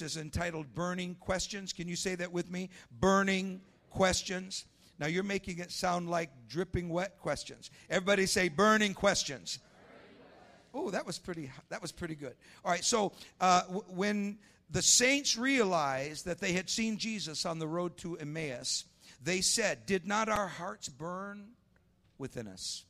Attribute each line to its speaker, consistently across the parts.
Speaker 1: is entitled Burning Questions. Can you say that with me? Burning Questions. Now you're making it sound like dripping wet questions. Everybody say burning questions. Oh, that was pretty. That was pretty good. All right. So uh, w- when the saints realized that they had seen Jesus on the road to Emmaus, they said, "Did not our hearts burn within us?"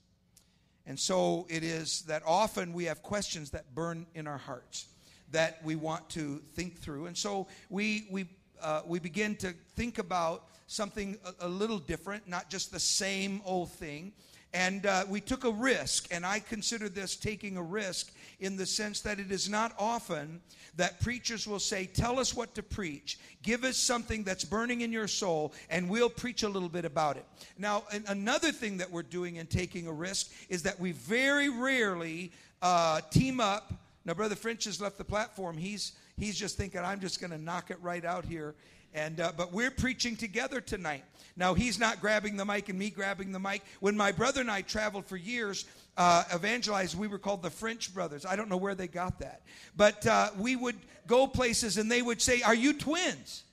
Speaker 1: And so it is that often we have questions that burn in our hearts that we want to think through. And so we, we, uh, we begin to think about something a, a, little different, not just the same old thing. And uh, we took a risk, and I consider this taking a risk in the sense that it is not often that preachers will say, Tell us what to preach, give us something that's burning in your soul, and we'll preach a little bit about it. Now, another thing that we're doing in taking a risk is that we very rarely uh, team up now, Brother French has left the platform. He's, he's just thinking, I'm just going to knock it right out here. And, uh, but we're preaching together tonight. Now, he's not grabbing the mic and me grabbing the mic. When my brother and I traveled for years, uh, evangelized, we were called the French brothers. I don't know where they got that. But uh, we would go places and they would say, Are you twins?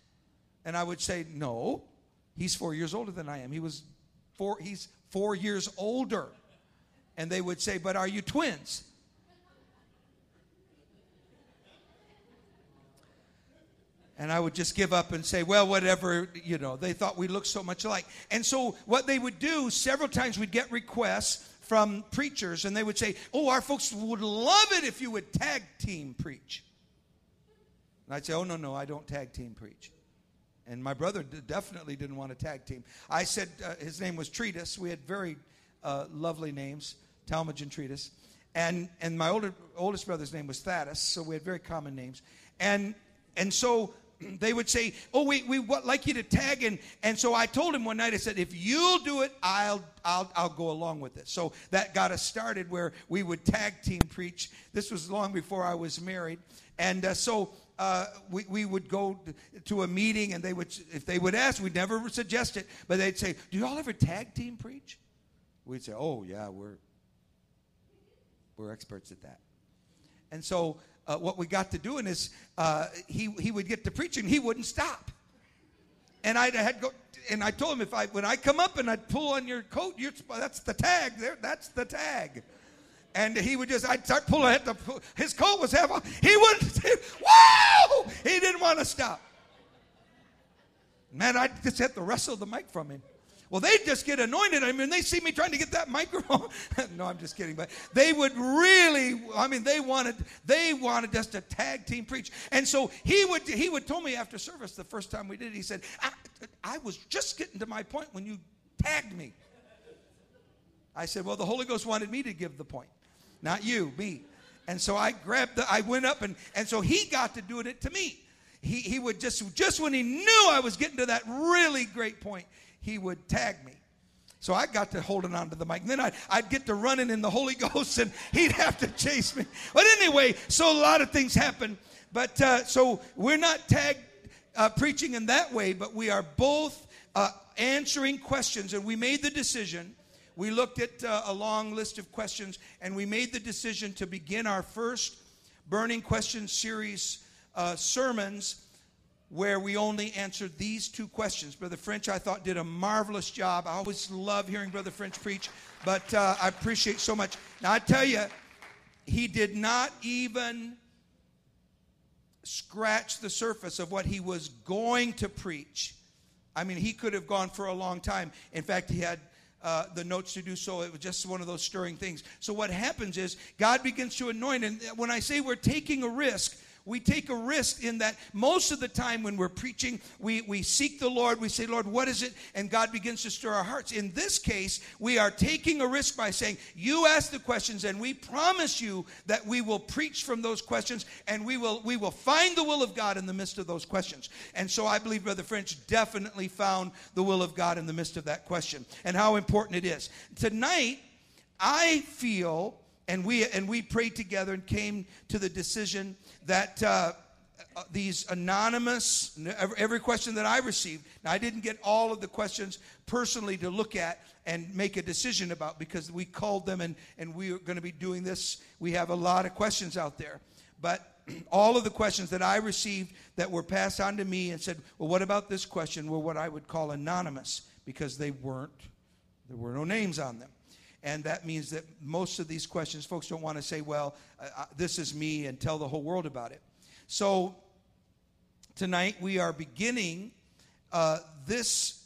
Speaker 1: And I would say, No. He's four years older than I am. He was four, he's four years older. And they would say, But are you twins? And I would just give up and say, well, whatever, you know, they thought we looked so much alike. And so, what they would do, several times we'd get requests from preachers, and they would say, oh, our folks would love it if you would tag team preach. And I'd say, oh, no, no, I don't tag team preach. And my brother definitely didn't want to tag team. I said, uh, his name was Treatise. We had very uh, lovely names, Talmage and Treatise. And, and my older, oldest brother's name was Thaddeus, so we had very common names. And, and so they would say, "Oh, we we like you to tag," and and so I told him one night. I said, "If you'll do it, I'll I'll I'll go along with it." So that got us started where we would tag team preach. This was long before I was married, and uh, so. Uh, we, we would go to a meeting and they would if they would ask we'd never suggest it but they'd say do y'all ever tag team preach we'd say oh yeah we're we're experts at that and so uh, what we got to doing is uh, he, he would get to preaching, he wouldn't stop. And I had go, and I told him if I when I come up and I'd pull on your coat, you're, that's the tag there. That's the tag. And he would just, I'd start pulling at the, his coat was half off. He wouldn't, wow! He didn't want to stop. Man, I just had to wrestle the mic from him. Well, they just get anointed. I mean, they see me trying to get that microphone. no, I'm just kidding. But they would really, I mean, they wanted, they wanted us to tag team preach. And so he would, he would tell me after service the first time we did, he said, I, I was just getting to my point when you tagged me. I said, well, the Holy Ghost wanted me to give the point, not you, me. And so I grabbed the, I went up and, and so he got to doing it to me. He, he would just, just when he knew I was getting to that really great point, he would tag me. So I got to holding on to the mic. And then I'd, I'd get to running in the Holy Ghost and he'd have to chase me. But anyway, so a lot of things happen. But uh, so we're not tagged uh, preaching in that way, but we are both uh, answering questions. And we made the decision. We looked at uh, a long list of questions and we made the decision to begin our first Burning Questions series uh, sermons where we only answered these two questions. Brother French, I thought, did a marvelous job. I always love hearing Brother French preach, but uh, I appreciate so much. Now, I tell you, he did not even scratch the surface of what he was going to preach. I mean, he could have gone for a long time. In fact, he had uh, the notes to do so. It was just one of those stirring things. So, what happens is God begins to anoint. And when I say we're taking a risk, we take a risk in that most of the time when we're preaching, we, we seek the Lord. We say, Lord, what is it? And God begins to stir our hearts. In this case, we are taking a risk by saying, You ask the questions, and we promise you that we will preach from those questions and we will, we will find the will of God in the midst of those questions. And so I believe Brother French definitely found the will of God in the midst of that question and how important it is. Tonight, I feel and we and we prayed together and came to the decision that uh, uh, these anonymous every question that i received now i didn't get all of the questions personally to look at and make a decision about because we called them and and we are going to be doing this we have a lot of questions out there but all of the questions that I received that were passed on to me and said, well, what about this question? Were what I would call anonymous because they weren't, there were no names on them. And that means that most of these questions, folks don't want to say, well, uh, this is me and tell the whole world about it. So tonight we are beginning uh, this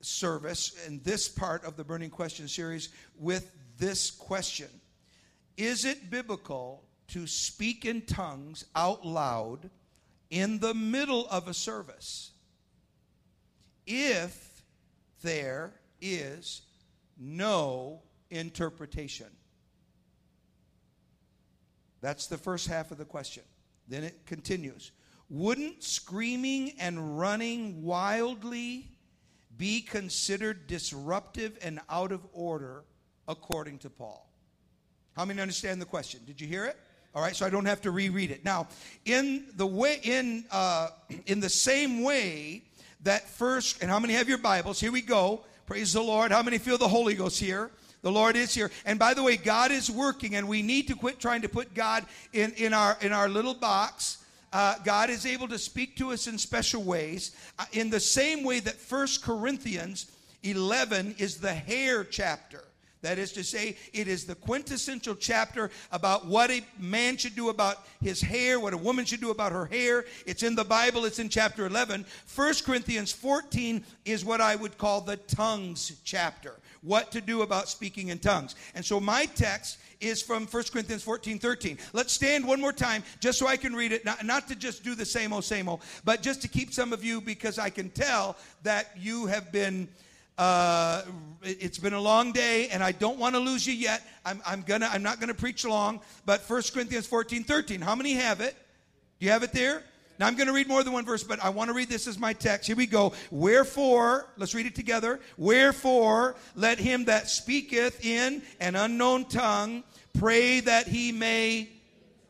Speaker 1: service and this part of the Burning Question series with this question Is it biblical to speak in tongues out loud in the middle of a service if there is no interpretation? That's the first half of the question. Then it continues. Wouldn't screaming and running wildly be considered disruptive and out of order according to Paul? How many understand the question? Did you hear it? All right, so I don't have to reread it. Now, in the way, in uh, in the same way that first, and how many have your Bibles? Here we go. Praise the Lord. How many feel the Holy Ghost here? The Lord is here. And by the way, God is working, and we need to quit trying to put God in, in our in our little box. Uh, God is able to speak to us in special ways. Uh, in the same way that First Corinthians 11 is the hair chapter. That is to say, it is the quintessential chapter about what a man should do about his hair, what a woman should do about her hair. It's in the Bible, it's in chapter 11. 1 Corinthians 14 is what I would call the tongues chapter. What to do about speaking in tongues. And so my text is from 1 Corinthians 14 13. Let's stand one more time just so I can read it, not, not to just do the same old, same old, but just to keep some of you because I can tell that you have been uh, it's been a long day, and I don't want to lose you yet. I'm, I'm gonna. I'm not gonna preach long. But 1 Corinthians 14, 13. How many have it? Do you have it there? Now I'm to read more than one verse, but I want to read this as my text. Here we go. Wherefore, let's read it together. Wherefore, let him that speaketh in an unknown tongue pray that he may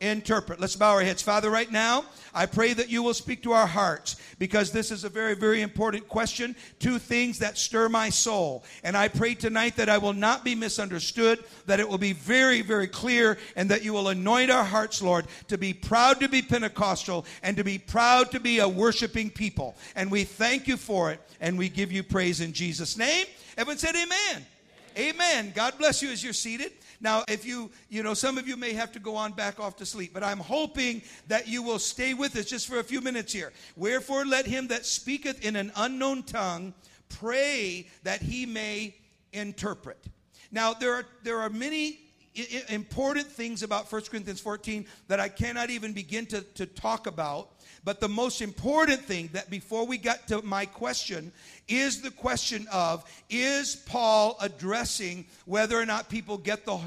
Speaker 1: interpret. Let's bow our heads. Father, right now, I pray that you will speak to our hearts because this is a very, very important question. Two things that stir my soul. And I pray tonight that I will not be misunderstood, that it will be very, very clear, and that you will anoint our hearts, Lord, to be proud to be Pentecostal and to be proud to be a worshiping people. And we thank you for it, and we give you praise in Jesus' name. Everyone said, Amen. Amen. God bless you as you're seated. Now, if you, you know, some of you may have to go on back off to sleep, but I'm hoping that you will stay with us just for a few minutes here. Wherefore, let him that speaketh in an unknown tongue pray that he may interpret. Now, there are, there are many important things about 1 Corinthians 14 that I cannot even begin to, to talk about. But the most important thing that before we got to my question is the question of is Paul addressing whether or not people get the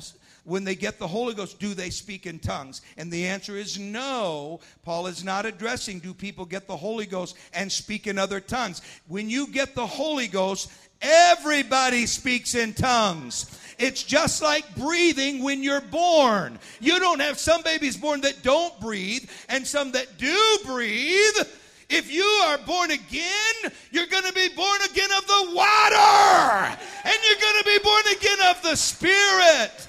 Speaker 1: when they get the Holy Ghost, do they speak in tongues? And the answer is no. Paul is not addressing do people get the Holy Ghost and speak in other tongues. When you get the Holy Ghost, everybody speaks in tongues. It's just like breathing when you're born. You don't have some babies born that don't breathe and some that do breathe. If you are born again, you're going to be born again of the water. And you're going to be born again of the Spirit.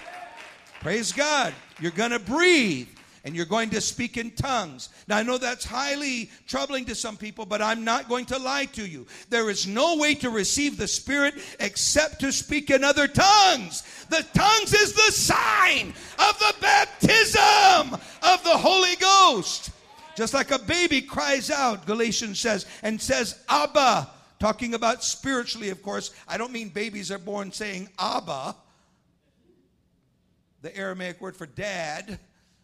Speaker 1: Praise God. You're going to breathe and you're going to speak in tongues. Now, I know that's highly troubling to some people, but I'm not going to lie to you. There is no way to receive the Spirit except to speak in other tongues. The tongues is the sign of the baptism of the Holy Ghost. Just like a baby cries out, Galatians says, and says, Abba. Talking about spiritually, of course. I don't mean babies are born saying Abba, the Aramaic word for dad.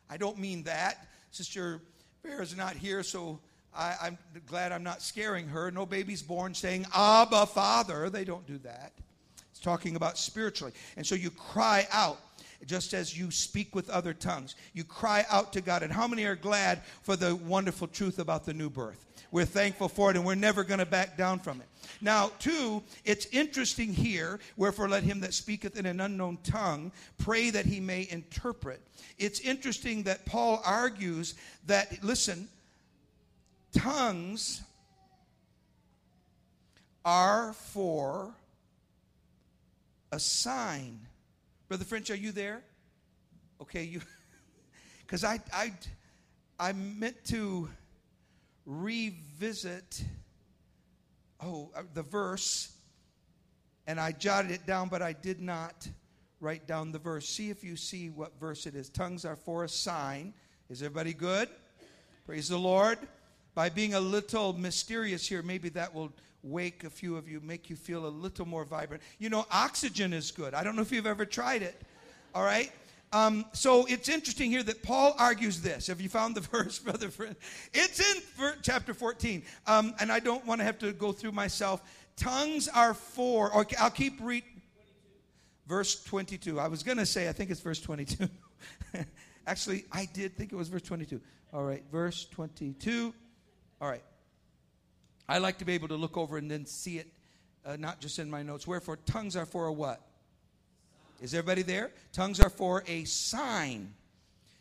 Speaker 1: I don't mean that. Sister is not here, so I, am glad I'm not scaring her. No baby's born saying, Abba, Father. They don't do that. It's talking about spiritually. And so you cry out just as you speak with other tongues. You cry out to God. And how many are glad for the wonderful truth about the new birth? We're thankful for it and we're never going to back down from it. Now, two, it's interesting here, wherefore let him that speaketh in an unknown tongue pray that he may interpret. It's interesting that Paul argues that, listen, tongues are for a sign. Brother French, are you there? Okay, you because I, I I meant to revisit oh uh, the verse and I jotted it down but I did not write down the verse. See if you see what verse it is. Tongues are for a sign. Is everybody good? Praise the Lord. By being a little mysterious here, maybe that will wake a few of you, make you feel a little more vibrant. You know, oxygen is good. I don't know if you've ever tried it. All right? Um, so it's interesting here that Paul argues this. Have you found the verse, brother French? It's in chapter 14. Um, and I don't want to have to go through myself. Tongues are for, or I'll keep reading. Verse 22. I was going to say, I think it's verse 22. Actually, I did think it was verse 22. All right, verse 22. All right. I like to be able to look over and then see it, uh, not just in my notes. Wherefore, tongues are for a what? Is everybody there? Tongues are for a sign.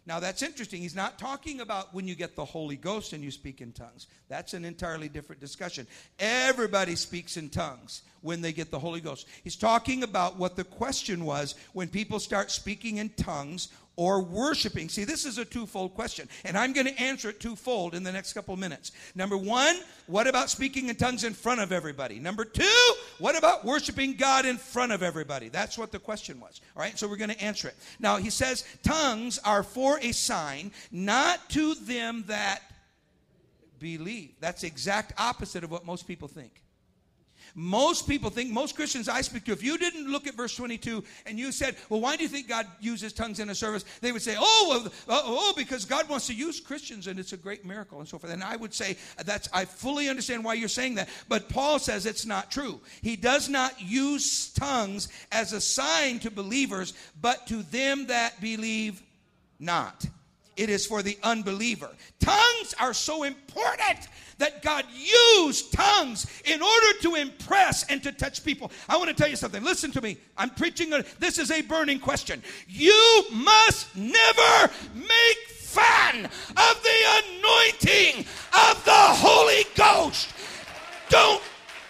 Speaker 1: Now that's interesting. He's not talking about when you get the Holy Ghost and you speak in tongues. That's an entirely different discussion. Everybody speaks in tongues when they get the Holy Ghost. He's talking about what the question was when people start speaking in tongues or worshiping? See, this is a twofold question, and I'm going to answer it twofold in the next couple of minutes. Number one, what about speaking in tongues in front of everybody? Number two, what about worshiping God in front of everybody? That's what the question was. All right, so we're going to answer it. Now, he says, tongues are for a sign, not to them that believe. That's the exact opposite of what most people think. Most people think, most Christians I speak to, if you didn't look at verse 22 and you said, well, why do you think God uses tongues in a service? They would say, oh, well, uh, oh, because God wants to use Christians and it's a great miracle and so forth. And I would say, that's, I fully understand why you're saying that. But Paul says it's not true. He does not use tongues as a sign to believers, but to them that believe not. It is for the unbeliever. Tongues are so important that God used tongues in order to impress and to touch people. I want to tell you something. Listen to me. I'm preaching, a, this is a burning question. You must never make fun of the anointing of the Holy Ghost. Don't,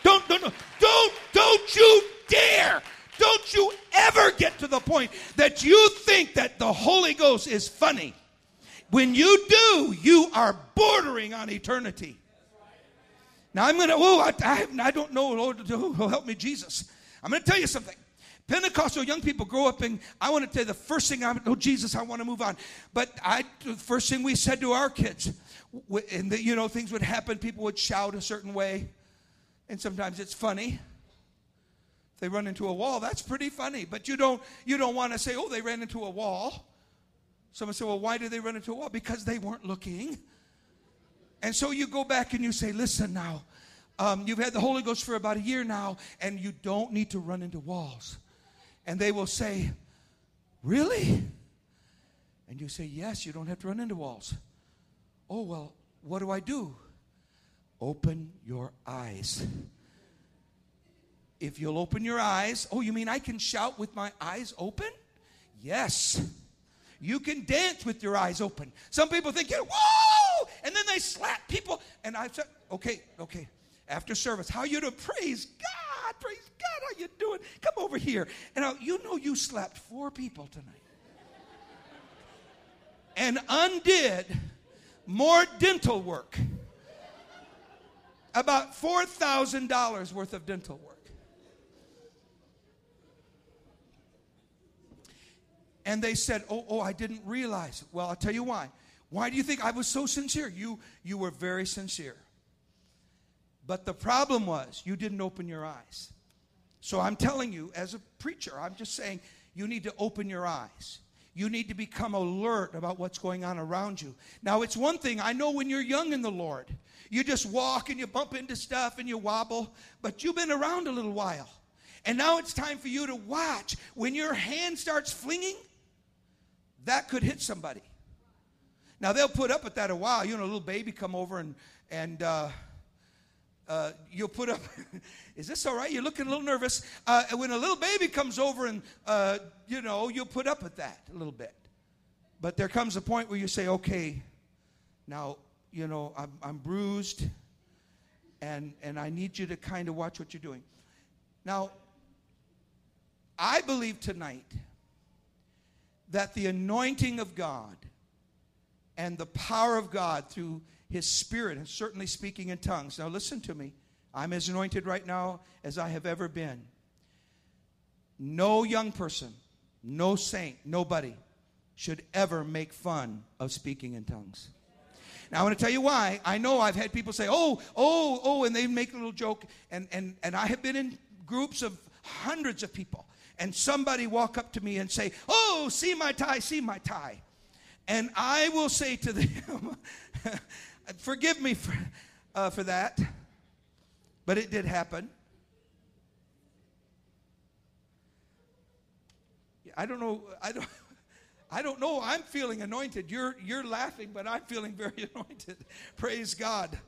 Speaker 1: don't, don't, don't, don't you dare. Don't you ever get to the point that you think that the Holy Ghost is funny. When you do, you are bordering on eternity. Now I'm going to, oh, I, I, I, don't know, Lord, help me, Jesus. I'm going to tell you something. Pentecostal young people grow up and I want to tell you the first thing I'm, oh, Jesus, I want to move on. But I, the first thing we said to our kids, and the, you know, things would happen, people would shout a certain way, and sometimes it's funny. If they run into a wall, that's pretty funny. But you don't, you don't want to say, oh, they ran into a wall. Someone said, well, why did they run into a wall? Because they weren't looking. And so you go back and you say, listen now, um, you've had the Holy Ghost for about a year now, and you don't need to run into walls. And they will say, Really? And you say, Yes, you don't have to run into walls. Oh, well, what do I do? Open your eyes. If you'll open your eyes, oh, you mean I can shout with my eyes open? Yes. You can dance with your eyes open. Some people think, whoa, and then they slap people. And I said, okay, okay. After service, how you doing? Praise God, praise God, how you doing? Come over here. And I, you know you slapped four people tonight. and undid more dental work. About $4,000 worth of dental work. And they said, Oh, oh, I didn't realize. Well, I'll tell you why. Why do you think I was so sincere? You, you were very sincere. But the problem was you didn't open your eyes. So I'm telling you, as a preacher, I'm just saying you need to open your eyes. You need to become alert about what's going on around you. Now, it's one thing, I know when you're young in the Lord, you just walk and you bump into stuff and you wobble, but you've been around a little while. And now it's time for you to watch. When your hand starts flinging, that could hit somebody. Now they'll put up with that a while. You know, a little baby come over and and uh, uh, you'll put up. is this all right? You're looking a little nervous. Uh, when a little baby comes over and uh, you know you'll put up with that a little bit. But there comes a point where you say, okay, now you know I'm, I'm bruised, and and I need you to kind of watch what you're doing. Now, I believe tonight that the anointing of God and the power of God through his spirit and certainly speaking in tongues. Now, listen to me. I'm as anointed right now as I have ever been. No young person, no saint, nobody should ever make fun of speaking in tongues. Now, I want to tell you why. I know I've had people say, oh, oh, oh, and they make a little joke. And, and, and I have been in groups of hundreds of people. And somebody walk up to me and say, oh, see my tie, see my tie. And I will say to them, forgive me for, uh, for that, but it did happen. I don't know. I don't. I don't know. I'm feeling anointed. You're, you're laughing, but I'm feeling very anointed. Praise God.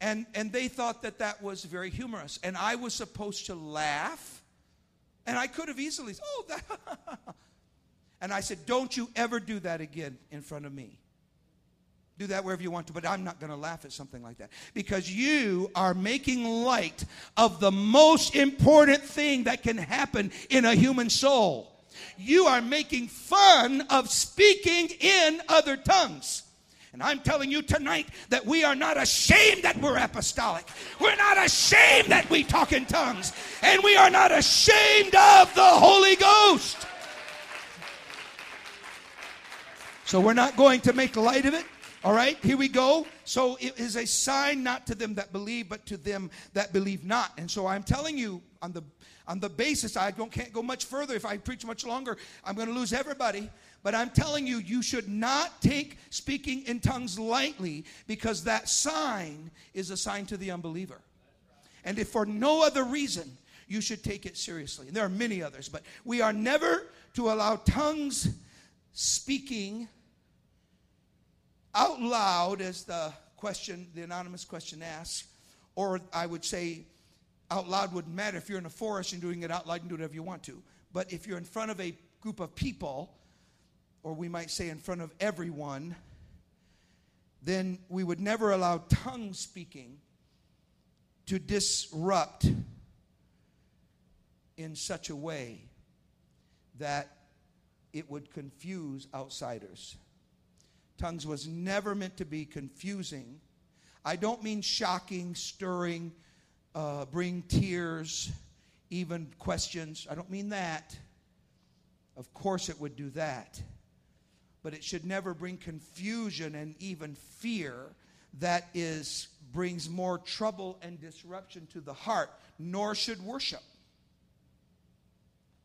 Speaker 1: And, and they thought that that was very humorous. And I was supposed to laugh. And I could have easily, oh, that. and I said, don't you ever do that again in front of me. Do that wherever you want to, but I'm not going to laugh at something like that. Because you are making light of the most important thing that can happen in a human soul you are making fun of speaking in other tongues. And I'm telling you tonight that we are not ashamed that we're apostolic. We're not ashamed that we talk in tongues. And we are not ashamed of the Holy Ghost. So we're not going to make light of it. All right, here we go. So it is a sign not to them that believe, but to them that believe not. And so I'm telling you on the on the basis I don't, can't go much further. If I preach much longer, I'm going to lose everybody. But I'm telling you, you should not take speaking in tongues lightly because that sign is a sign to the unbeliever. And if for no other reason, you should take it seriously. And there are many others, but we are never to allow tongues speaking out loud, as the question, the anonymous question asks, or I would say out loud wouldn't matter. If you're in a forest and doing it out loud, and do whatever you want to. But if you're in front of a group of people, or we might say in front of everyone, then we would never allow tongue speaking to disrupt in such a way that it would confuse outsiders. Tongues was never meant to be confusing. I don't mean shocking, stirring, uh, bring tears, even questions. I don't mean that. Of course, it would do that. But it should never bring confusion and even fear that is brings more trouble and disruption to the heart, nor should worship.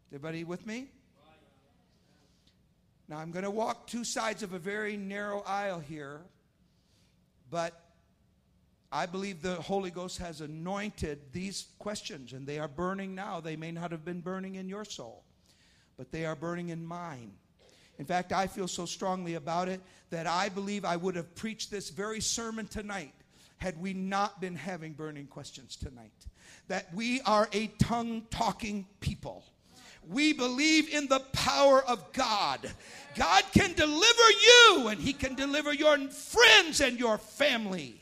Speaker 1: Everybody with me? Now, I'm going to walk two sides of a very narrow aisle here, but I believe the Holy Ghost has anointed these questions, and they are burning now. They may not have been burning in your soul, but they are burning in mine. In fact, I feel so strongly about it that I believe I would have preached this very sermon tonight had we not been having burning questions tonight. That we are a tongue talking people. We believe in the power of God. God can deliver you, and He can deliver your friends and your family.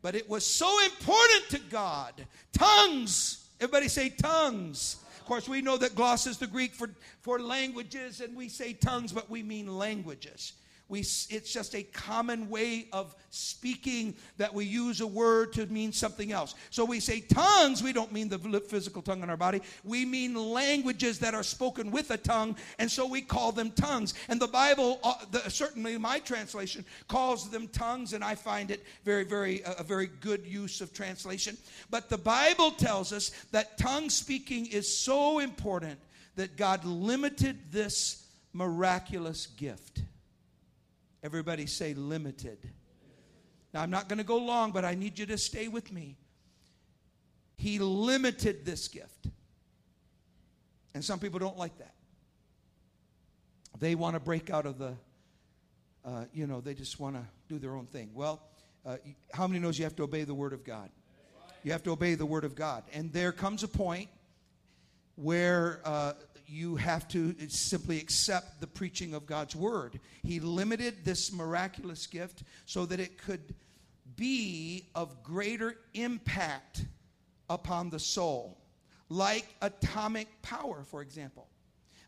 Speaker 1: But it was so important to God. Tongues. Everybody say tongues. Of course, we know that gloss is the Greek for, for languages, and we say tongues, but we mean languages. We, it's just a common way of speaking that we use a word to mean something else. So we say tongues, we don't mean the physical tongue in our body. We mean languages that are spoken with a tongue, and so we call them tongues. And the Bible, uh, the, certainly my translation, calls them tongues, and I find it very, very, uh, a very good use of translation. But the Bible tells us that tongue speaking is so important that God limited this miraculous gift. Everybody say limited. Now, I'm not going to go long, but I need you to stay with me. He limited this gift. And some people don't like that. They want to break out of the, uh, you know, they just want to do their own thing. Well, uh, how many knows you have to obey the Word of God? You have to obey the Word of God. And there comes a point where uh, you have to simply accept the preaching of God's word. He limited this miraculous gift so that it could be of greater impact upon the soul, like atomic power, for example.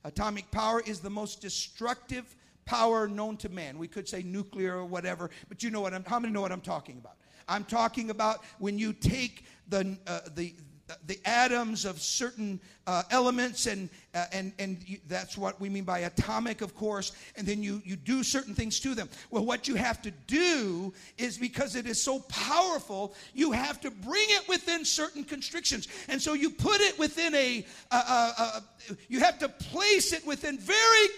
Speaker 1: Atomic power is the most destructive power known to man. We could say nuclear or whatever, but you know what I'm, how many know what I'm talking about? I'm talking about when you take the, uh, the, the atoms of certain uh, elements and uh, and and you, that's what we mean by atomic of course and then you you do certain things to them. Well what you have to do is because it is so powerful you have to bring it within certain constrictions. And so you put it within a, a, you have to place it within very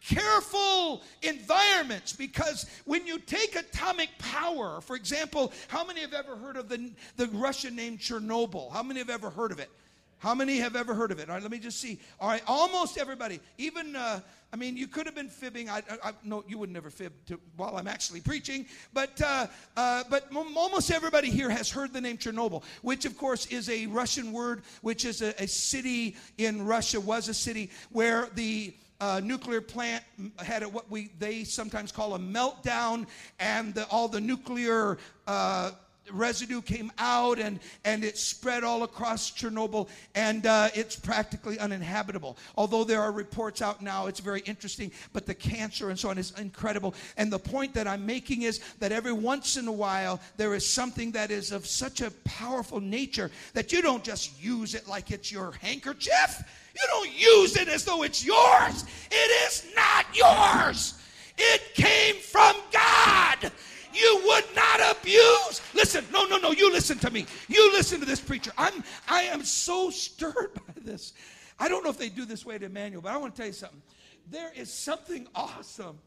Speaker 1: careful environments because when you take atomic power, for example, how many have ever heard of the, the Russian name Chernobyl? How many have ever heard of it? How many have ever heard of it? All right, let me just see. All right, almost everybody. Even, uh, I mean, you could have been fibbing. I, I, I no, you would never fib to, while I'm actually preaching. But, uh, uh, but m- almost everybody here has heard the name Chernobyl, which of course is a Russian word, which is a, a city in Russia, was a city where the uh, nuclear plant had a, what we they sometimes call a meltdown, and the, all the nuclear uh, residue came out and, and it spread all across Chernobyl and uh, it's practically uninhabitable. Although there are reports out now, it's very interesting, but the cancer and so on is incredible. And the point that I'm making is that every once in a while there is something that is of such a powerful nature that you don't just use it like it's your handkerchief. You don't use it as though it's yours. It is not yours. It came from God. You would not abuse. Listen, no, no, no. You listen to me. You listen to this preacher. I'm, I am so stirred by this. I don't know if they do this way at Emmanuel, but I want to tell you something. There is something awesome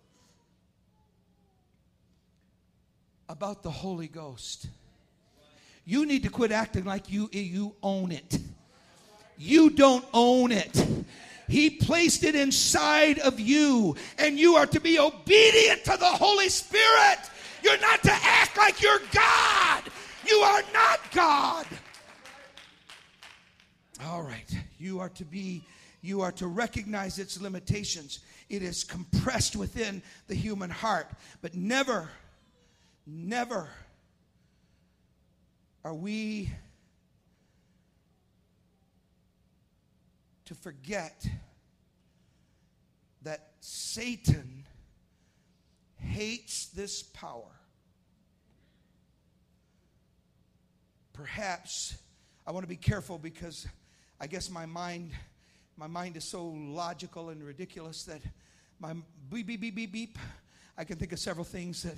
Speaker 1: about the Holy Ghost. You need to quit acting like you, you own it. You don't own it. He placed it inside of you, and you are to be obedient to the Holy Spirit. You're not to act like you're God. You are not God. All right. You are to be, you are to recognize its limitations. It is compressed within the human heart. But never, never are we to forget that Satan hates this power. Perhaps I want to be careful because I guess my mind my mind is so logical and ridiculous that my beep beep beep beep beep I can think of several things that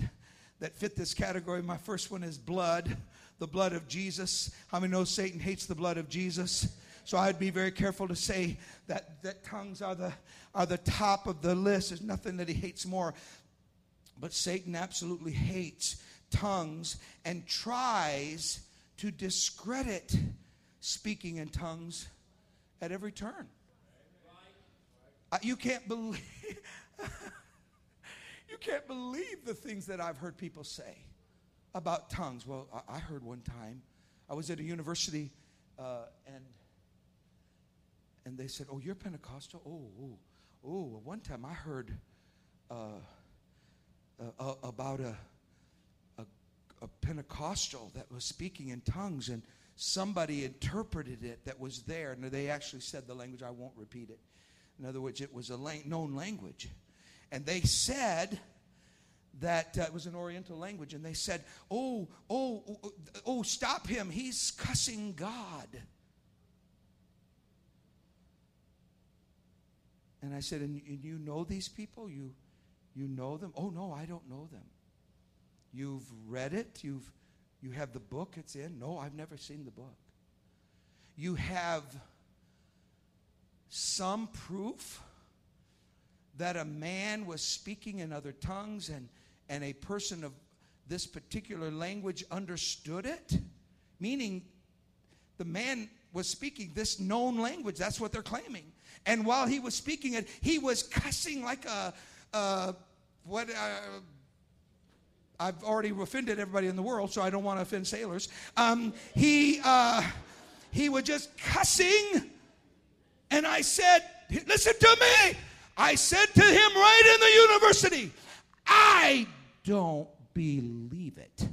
Speaker 1: that fit this category. My first one is blood, the blood of Jesus. How many know Satan hates the blood of Jesus? So I'd be very careful to say that, that tongues are the, are the top of the list. There's nothing that he hates more. But Satan absolutely hates tongues and tries to discredit speaking in tongues at every turn. You can't believe you can't believe the things that I've heard people say about tongues. Well, I, I heard one time I was at a university uh, and and they said, "Oh, you're Pentecostal? Oh, oh, oh." One time I heard uh, uh, uh, about a, a, a Pentecostal that was speaking in tongues, and somebody interpreted it that was there, and they actually said the language. I won't repeat it. In other words, it was a known language, and they said that uh, it was an Oriental language, and they said, "Oh, oh, oh, oh, stop him! He's cussing God." And I said, and, and you know these people? You, you know them? Oh, no, I don't know them. You've read it? You've, you have the book it's in? No, I've never seen the book. You have some proof that a man was speaking in other tongues and, and a person of this particular language understood it? Meaning, the man was speaking this known language. That's what they're claiming. And while he was speaking it, he was cussing like a, a what? Uh, I've already offended everybody in the world, so I don't want to offend sailors. Um, he uh, he was just cussing, and I said, "Listen to me." I said to him right in the university, "I don't believe it."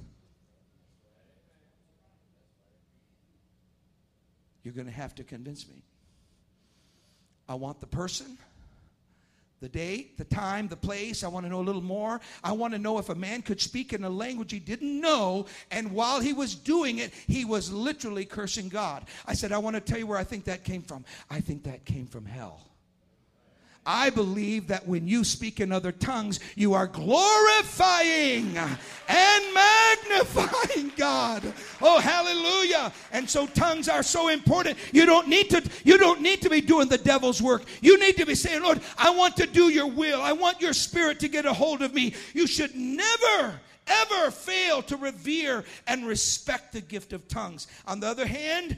Speaker 1: You're going to have to convince me. I want the person, the date, the time, the place. I want to know a little more. I want to know if a man could speak in a language he didn't know, and while he was doing it, he was literally cursing God. I said, I want to tell you where I think that came from. I think that came from hell. I believe that when you speak in other tongues, you are glorifying and magnifying God. Oh, hallelujah. And so tongues are so important. You don't need to you don't need to be doing the devil's work. You need to be saying, "Lord, I want to do your will. I want your spirit to get a hold of me." You should never ever fail to revere and respect the gift of tongues. On the other hand,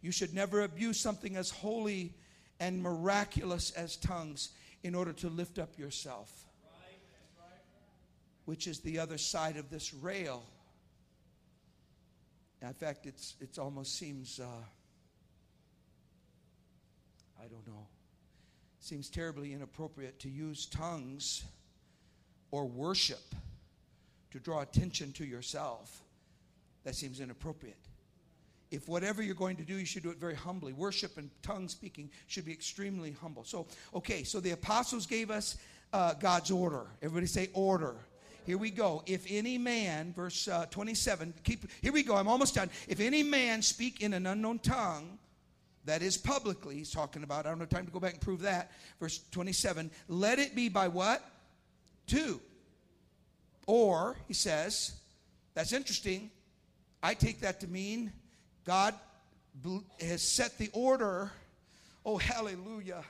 Speaker 1: you should never abuse something as holy and miraculous as tongues in order to lift up yourself, which is the other side of this rail. In fact, it's it almost seems uh, I don't know seems terribly inappropriate to use tongues or worship to draw attention to yourself. That seems inappropriate if whatever you're going to do, you should do it very humbly. Worship and tongue speaking should be extremely humble. So, okay, so the apostles gave us uh, God's order. Everybody say order. Here we go. If any man, verse uh, 27, keep, here we go, I'm almost done. If any man speak in an unknown tongue, that is publicly, he's talking about, I don't have time to go back and prove that. Verse 27, let it be by what? Two. Or, he says, that's interesting. I take that to mean God has set the order. Oh, hallelujah.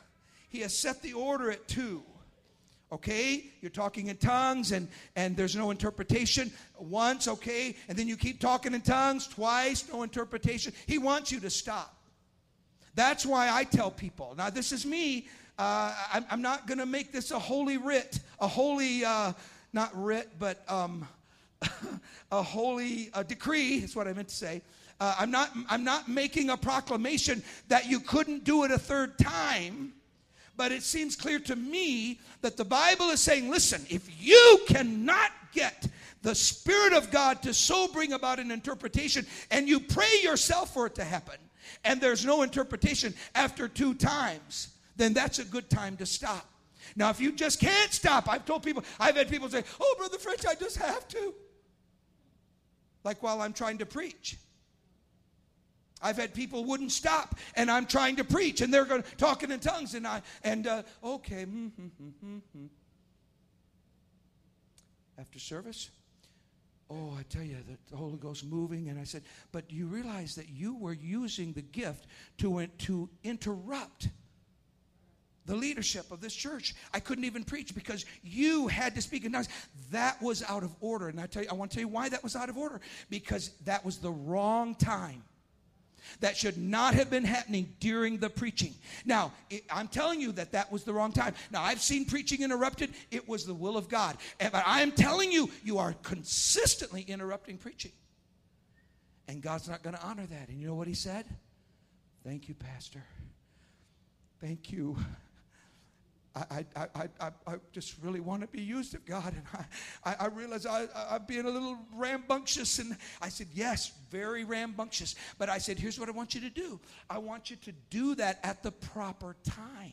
Speaker 1: He has set the order at two. Okay? You're talking in tongues and, and there's no interpretation. Once, okay? And then you keep talking in tongues. Twice, no interpretation. He wants you to stop. That's why I tell people. Now, this is me. Uh, I'm, I'm, not going to make this a holy writ, a holy, uh, not writ, but um, a holy decree, is what I meant to say. Uh, I'm, not, I'm not making a proclamation that you couldn't do it a third time, but it seems clear to me that the Bible is saying listen, if you cannot get the Spirit of God to so bring about an interpretation, and you pray yourself for it to happen, and there's no interpretation after two times, then that's a good time to stop. Now, if you just can't stop, I've told people, I've had people say, Oh, Brother French, I just have to. Like while I'm trying to preach. I've had people wouldn't stop, and I'm trying to preach, and they're going talking in tongues, and I and uh, okay. Mm-hmm, mm-hmm After service, oh, I tell you, the Holy Ghost moving, and I said, but you realize that you were using the gift to to interrupt the leadership of this church. I couldn't even preach because you had to speak in tongues. That was out of order, and I tell you, I want to tell you why that was out of order because that was the wrong time that should not have been happening during the preaching. Now, it, I'm telling you that that was the wrong time. Now, I've seen preaching interrupted. It was the will of God. But I'm telling you, you are consistently interrupting preaching. And God's not going to honor that. And you know what he said? Thank you, Pastor. Thank you. I, I, I, I, just really want to be used of God. And I, I, I realize I, I'm being a little rambunctious. And I said, Yes, very rambunctious. But I said, Here's what I want you to do I want you to do that at the proper time.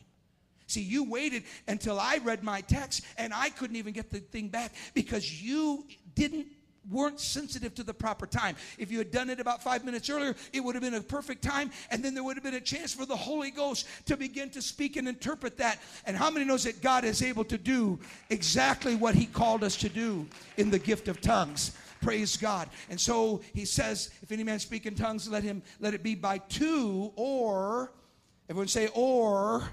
Speaker 1: See, you waited until I read my text and I couldn't even get the thing back because you didn't weren't sensitive to the proper time. If you had done it about five minutes earlier, it would have been a perfect time, and then there would have been a chance for the Holy Ghost to begin to speak and interpret that. And how many knows that God is able to do exactly what He called us to do in the gift of tongues? Praise God. And so he says, if any man speak in tongues, let him let it be by two or everyone say or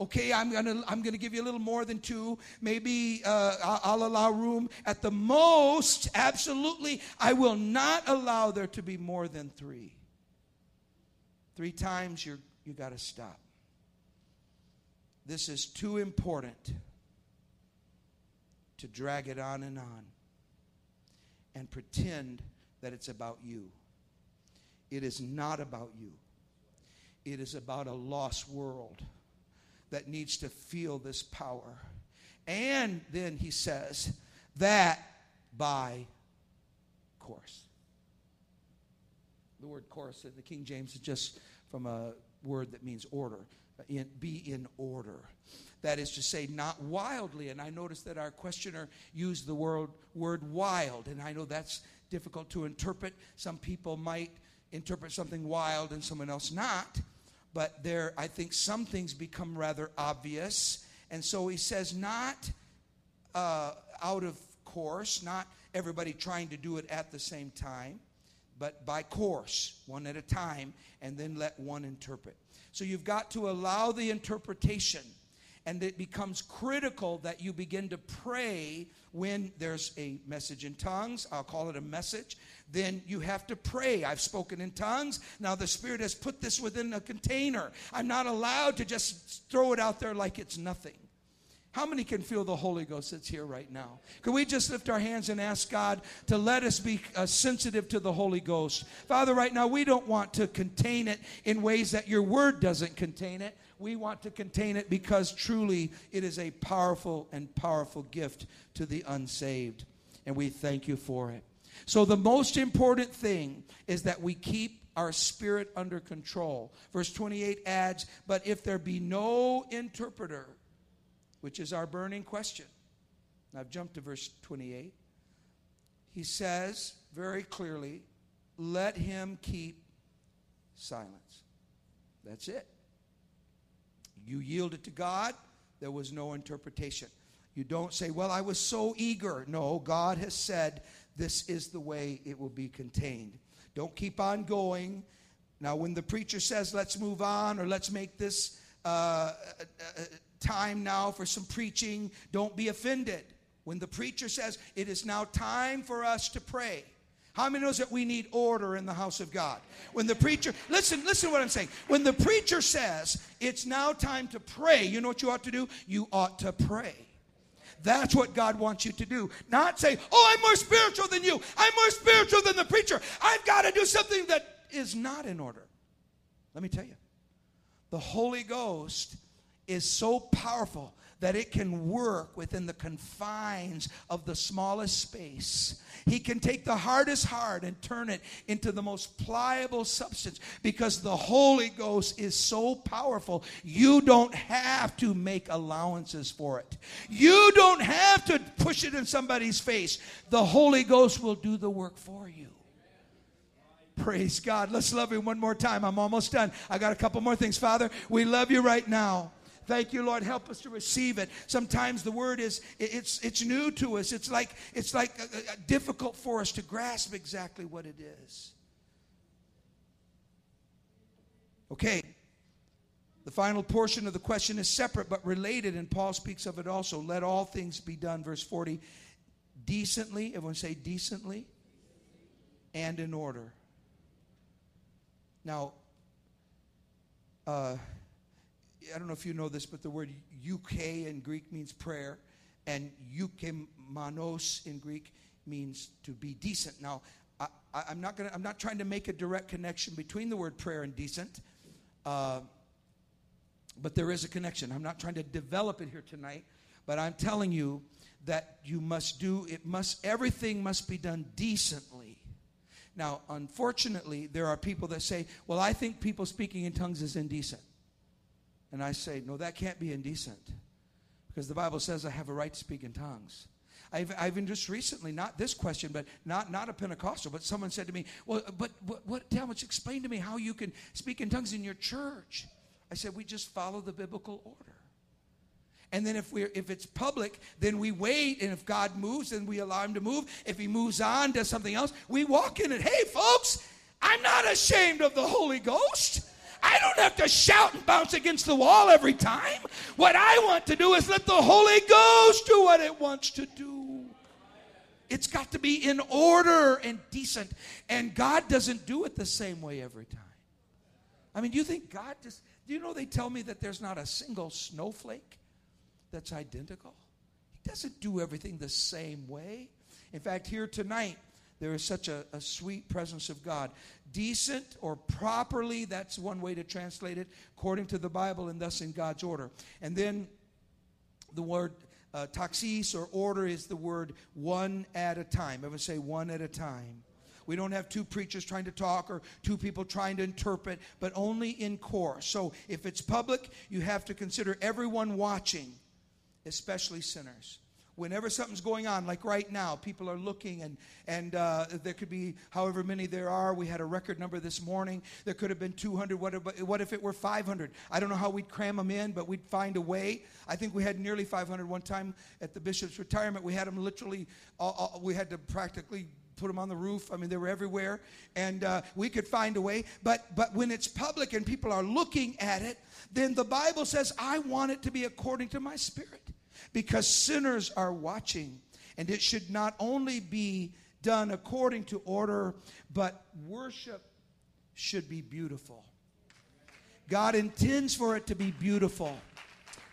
Speaker 1: okay i'm gonna i'm gonna give you a little more than two maybe uh, i'll allow room. At the most absolutely i will not allow there to be more than three. Three times you're you got to stop. This is too important to drag it on and on and pretend that it's about you. It is not about you. It is about a lost world that needs to feel this power. And then he says, that by course. The word course in the King James is just from a word that means order. In, be in order. That is to say, not wildly. And I noticed that our questioner used the word, word wild, and I know that's difficult to interpret. Some people might interpret something wild and someone else not. But there, I think some things become rather obvious. And so he says, not uh, out of course, not everybody trying to do it at the same time, but by course, one at a time, and then let one interpret. So you've got to allow the interpretation and it becomes critical that you begin to pray when there's a message in tongues. I'll call it a message. Then you have to pray. I've spoken in tongues. Now the Spirit has put this within a container. I'm not allowed to just throw it out there like it's nothing. How many can feel the Holy Ghost that's here right now? Can we just lift our hands and ask God to let us be uh, sensitive to the Holy Ghost? Father, right now, we don't want to contain it in ways that your word doesn't contain it. We want to contain it because truly it is a powerful and powerful gift to the unsaved. And we thank you for it. So, the most important thing is that we keep our spirit under control. Verse 28 adds, But if there be no interpreter, which is our burning question. I've jumped to verse 28. He says very clearly, let him keep silence. That's it. You yielded to God, there was no interpretation. You don't say, Well, I was so eager. No, God has said this is the way it will be contained. Don't keep on going. Now, when the preacher says, Let's move on or let's make this uh, uh, uh time now for some preaching. Don't be offended. When the preacher says it is now time for us to pray, how many knows that we need order in the house of God? When the preacher, listen, listen to what I'm saying. When the preacher says it's now time to pray, you know what you ought to do? You ought to pray. That's what God wants you to do. Not say, oh, I'm more spiritual than you. I'm more spiritual than the preacher. I've got to do something that is not in order. Let me tell you, the Holy Ghost is so powerful that it can work within the confines of the smallest space. He can take the hardest heart and turn it into the most pliable substance because the Holy Ghost is so powerful. You don't have to make allowances for it, you don't have to push it in somebody's face. The Holy Ghost will do the work for you. Praise God. Let's love Him one more time. I'm almost done. I got a couple more things. Father, we love you right now. Thank you, Lord. Help us to receive it. Sometimes the word is it's it's new to us. It's like it's like difficult for us to grasp exactly what it is. Okay. The final portion of the question is separate but related, and Paul speaks of it also. Let all things be done, verse 40, decently. Everyone say decently and in order. Now, uh, I don't know if you know this, but the word euche in Greek means prayer, and eukemanos in Greek means to be decent. Now, I, am not gonna, I'm not trying to make a direct connection between the word prayer and decent, uh, but there is a connection. I'm not trying to develop it here tonight, but I'm telling you that you must do it. Must everything must be done decently. Now, unfortunately, there are people that say, "Well, I think people speaking in tongues is indecent." And I say, no, that can't be indecent. Because the Bible says I have a right to speak in tongues. I've, I've been just recently, not this question, but not, not a Pentecostal, but someone said to me, well, but what, what Talmadge, explain to me how you can speak in tongues in your church. I said, we just follow the biblical order. And then if we if it's public, then we wait. And if God moves, then we allow him to move. If he moves on, does something else, we walk in it. Hey, folks, I'm not ashamed of the Holy Ghost. I don't have to shout and bounce against the wall every time. What I want to do is let the Holy Ghost do what it wants to do. It's got to be in order and decent. And God doesn't do it the same way every time. I mean, do you think God just, do you know they tell me that there's not a single snowflake that's identical? He doesn't do everything the same way. In fact, here tonight, there is such a, a, sweet presence of God. Decent or properly, that's one way to translate it, according to the Bible and thus in God's order. And then the word uh, taxis or order is the word one at a time. I Everyone say one at a time. We don't have two preachers trying to talk or two people trying to interpret, but only in chorus. So if it's public, you have to consider everyone watching, especially sinners whenever something's going on, like right now, people are looking, and and uh, there could be however many there are. We had a record number this morning. There could have been 200. What if, what if it were 500? I don't know how we'd cram them in, but we'd find a way. I think we had nearly 500 one time at the bishop's retirement. We had them literally. Uh, uh, we had to practically put them on the roof. I mean, they were everywhere, and uh, we could find a way. But but when it's public and people are looking at it, then the Bible says, "I want it to be according to my spirit." Because sinners are watching. And it should not only be done according to order, but worship should be beautiful. God intends for it to be beautiful,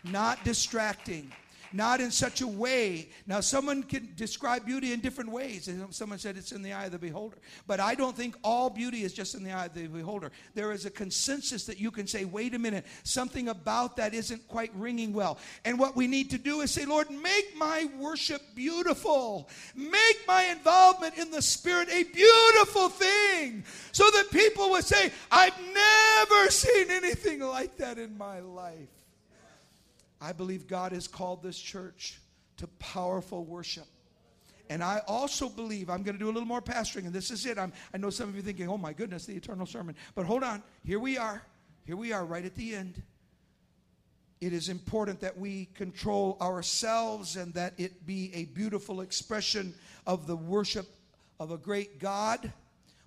Speaker 1: not distracting not in such a way. Now, someone can describe beauty in different ways. And Someone said it's in the eye of the beholder. But I don't think all beauty is just in the eye of the beholder. There is a consensus that you can say, wait a minute, something about that isn't quite ringing well. And what we need to do is say, Lord, make my worship beautiful. Make my involvement in the Spirit a beautiful thing so that people would say, I've never seen anything like that in my life. I believe God has called this church to powerful worship. And I also believe, I'm going to do a little more pastoring, and this is it. I'm, I know some of you thinking, oh my goodness, the eternal sermon. But hold on. Here we are. Here we are right at the end. It is important that we control ourselves and that it be a beautiful expression of the worship of a great God.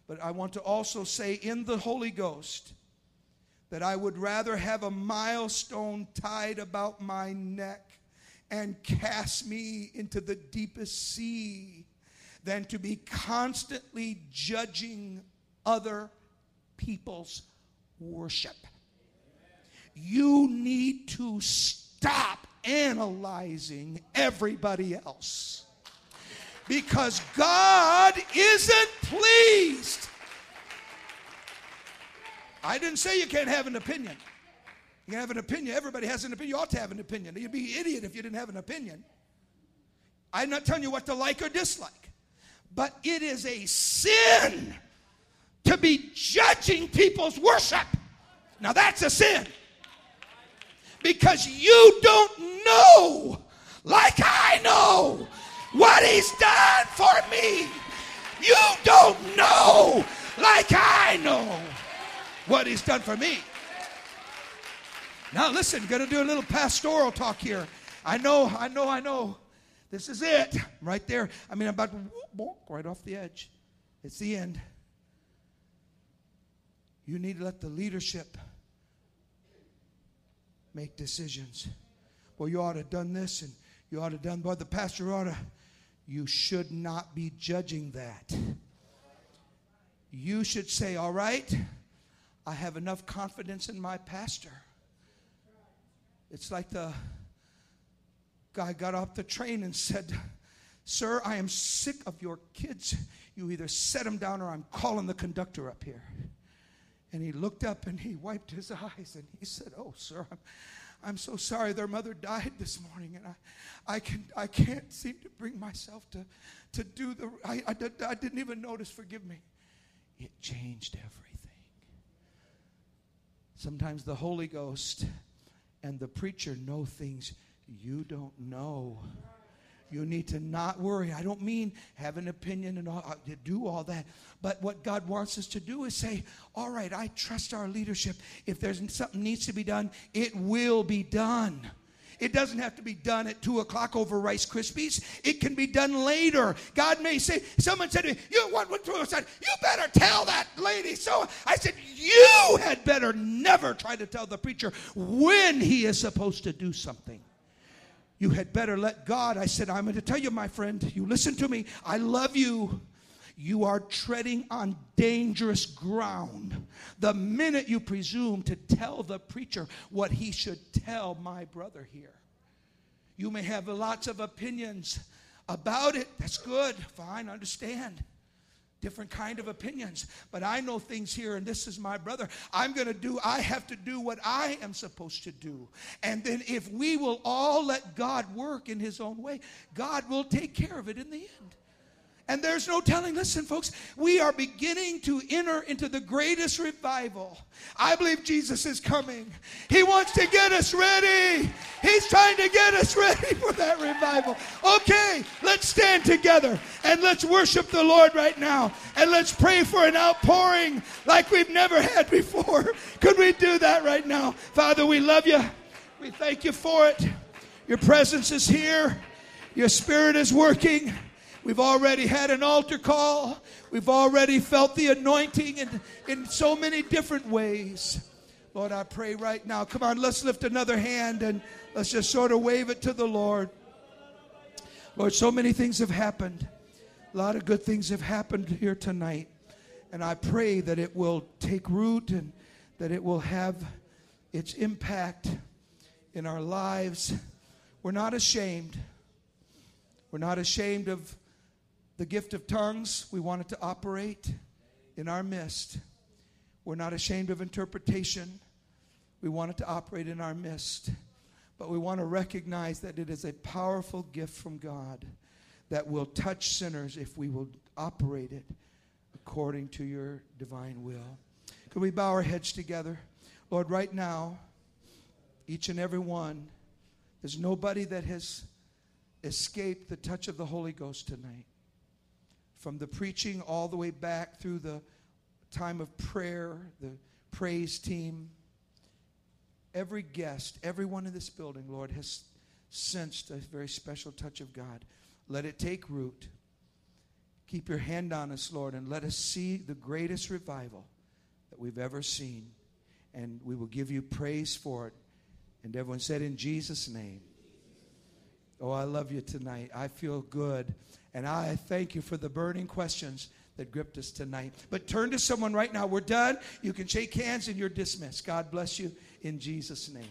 Speaker 1: But I want to also say, in the Holy Ghost, that I would rather have a milestone tied about my neck and cast me into the deepest sea than to be constantly judging other people's worship. You need to stop analyzing everybody else because God isn't pleased I didn't say you can't have an opinion. You can have an opinion. Everybody has an opinion. You ought to have an opinion. You'd be an idiot if you didn't have an opinion. I'm not telling you what to like or dislike. But it is a sin to be judging people's worship. Now that's a sin. Because you don't know, like I know, what He's done for me. You don't know, like I know what he's done for me. Now listen, gonna do a little pastoral talk here. I know, I know, I know. This is it. right there. I mean, I'm about to walk right off the edge. It's the end. You need to let the leadership make decisions. Well, you ought to have done this and you ought to have done, but the pastor ought to. You should not be judging that. You should say, all right, I have enough confidence in my pastor. It's like the guy got off the train and said, Sir, I am sick of your kids. You either set them down or I'm calling the conductor up here. And he looked up and he wiped his eyes and he said, Oh, sir, I'm, I'm so sorry their mother died this morning and I, I, can, I can't seem to bring myself to, to do the, I, I, I didn't even notice, forgive me. It changed everything. Sometimes the Holy Ghost and the preacher know things you don't know. You need to not worry. I don't mean have an opinion and all, uh, do all that. But what God wants us to do is say, all right, I trust our leadership. If there's something needs to be done, it will be done. It doesn't have to be done at 2 o'clock over Rice Krispies. It can be done later. God may say, someone said to me, you, you better tell that lady. So I said, you had better never try to tell the preacher when he is supposed to do something. You had better let God. I said, I'm going to tell you, my friend, you listen to me. I love you you are treading on dangerous ground. The minute you presume to tell the preacher what he should tell my brother here, you may have lots of opinions about it. That's good. Fine, understand. Different kind of opinions. But I know things here, and this is my brother. I'm going to do, I have to do what I am supposed to do. And then if we will all let God work in his own way, God will take care of it in the end. And there's no telling. Listen, folks, we are beginning to enter into the greatest revival. I believe Jesus is coming. He wants to get us ready. He's trying to get us ready for that revival. Okay, let's stand together and let's worship the Lord right now. And let's pray for an outpouring like we've never had before. Could we do that right now? Father, we love you. We thank you for it. Your presence is here, your spirit is working. We've already had an altar call. We've already felt the anointing in, in so many different ways. Lord, I pray right now. Come on, let's lift another hand and let's just sort of wave it to the Lord. Lord, so many things have happened. A lot of good things have happened here tonight. And I pray that it will take root and that it will have its impact in our lives. We're not ashamed. We're not ashamed of the gift of tongues, we want it to operate in our midst. We're not ashamed of interpretation. We want it to operate in our midst. But we want to recognize that it is a powerful gift from God that will touch sinners if we will operate it according to your divine will. Could we bow our heads together? Lord, right now, each and every one, there's nobody that has escaped the touch of the Holy Ghost tonight from the preaching all the way back through the time of prayer, the praise team. Every guest, everyone in this building, Lord, has sensed a very special touch of God. Let it take root. Keep your hand on us, Lord, and let us see the greatest revival that we've ever seen. And we will give you praise for it. And everyone said, In Jesus' name. Oh, I love you tonight. I feel good. And I thank you for the burning questions that gripped us tonight. But turn to someone right now. We're done. You can shake hands and you're dismissed. God bless you in Jesus' name.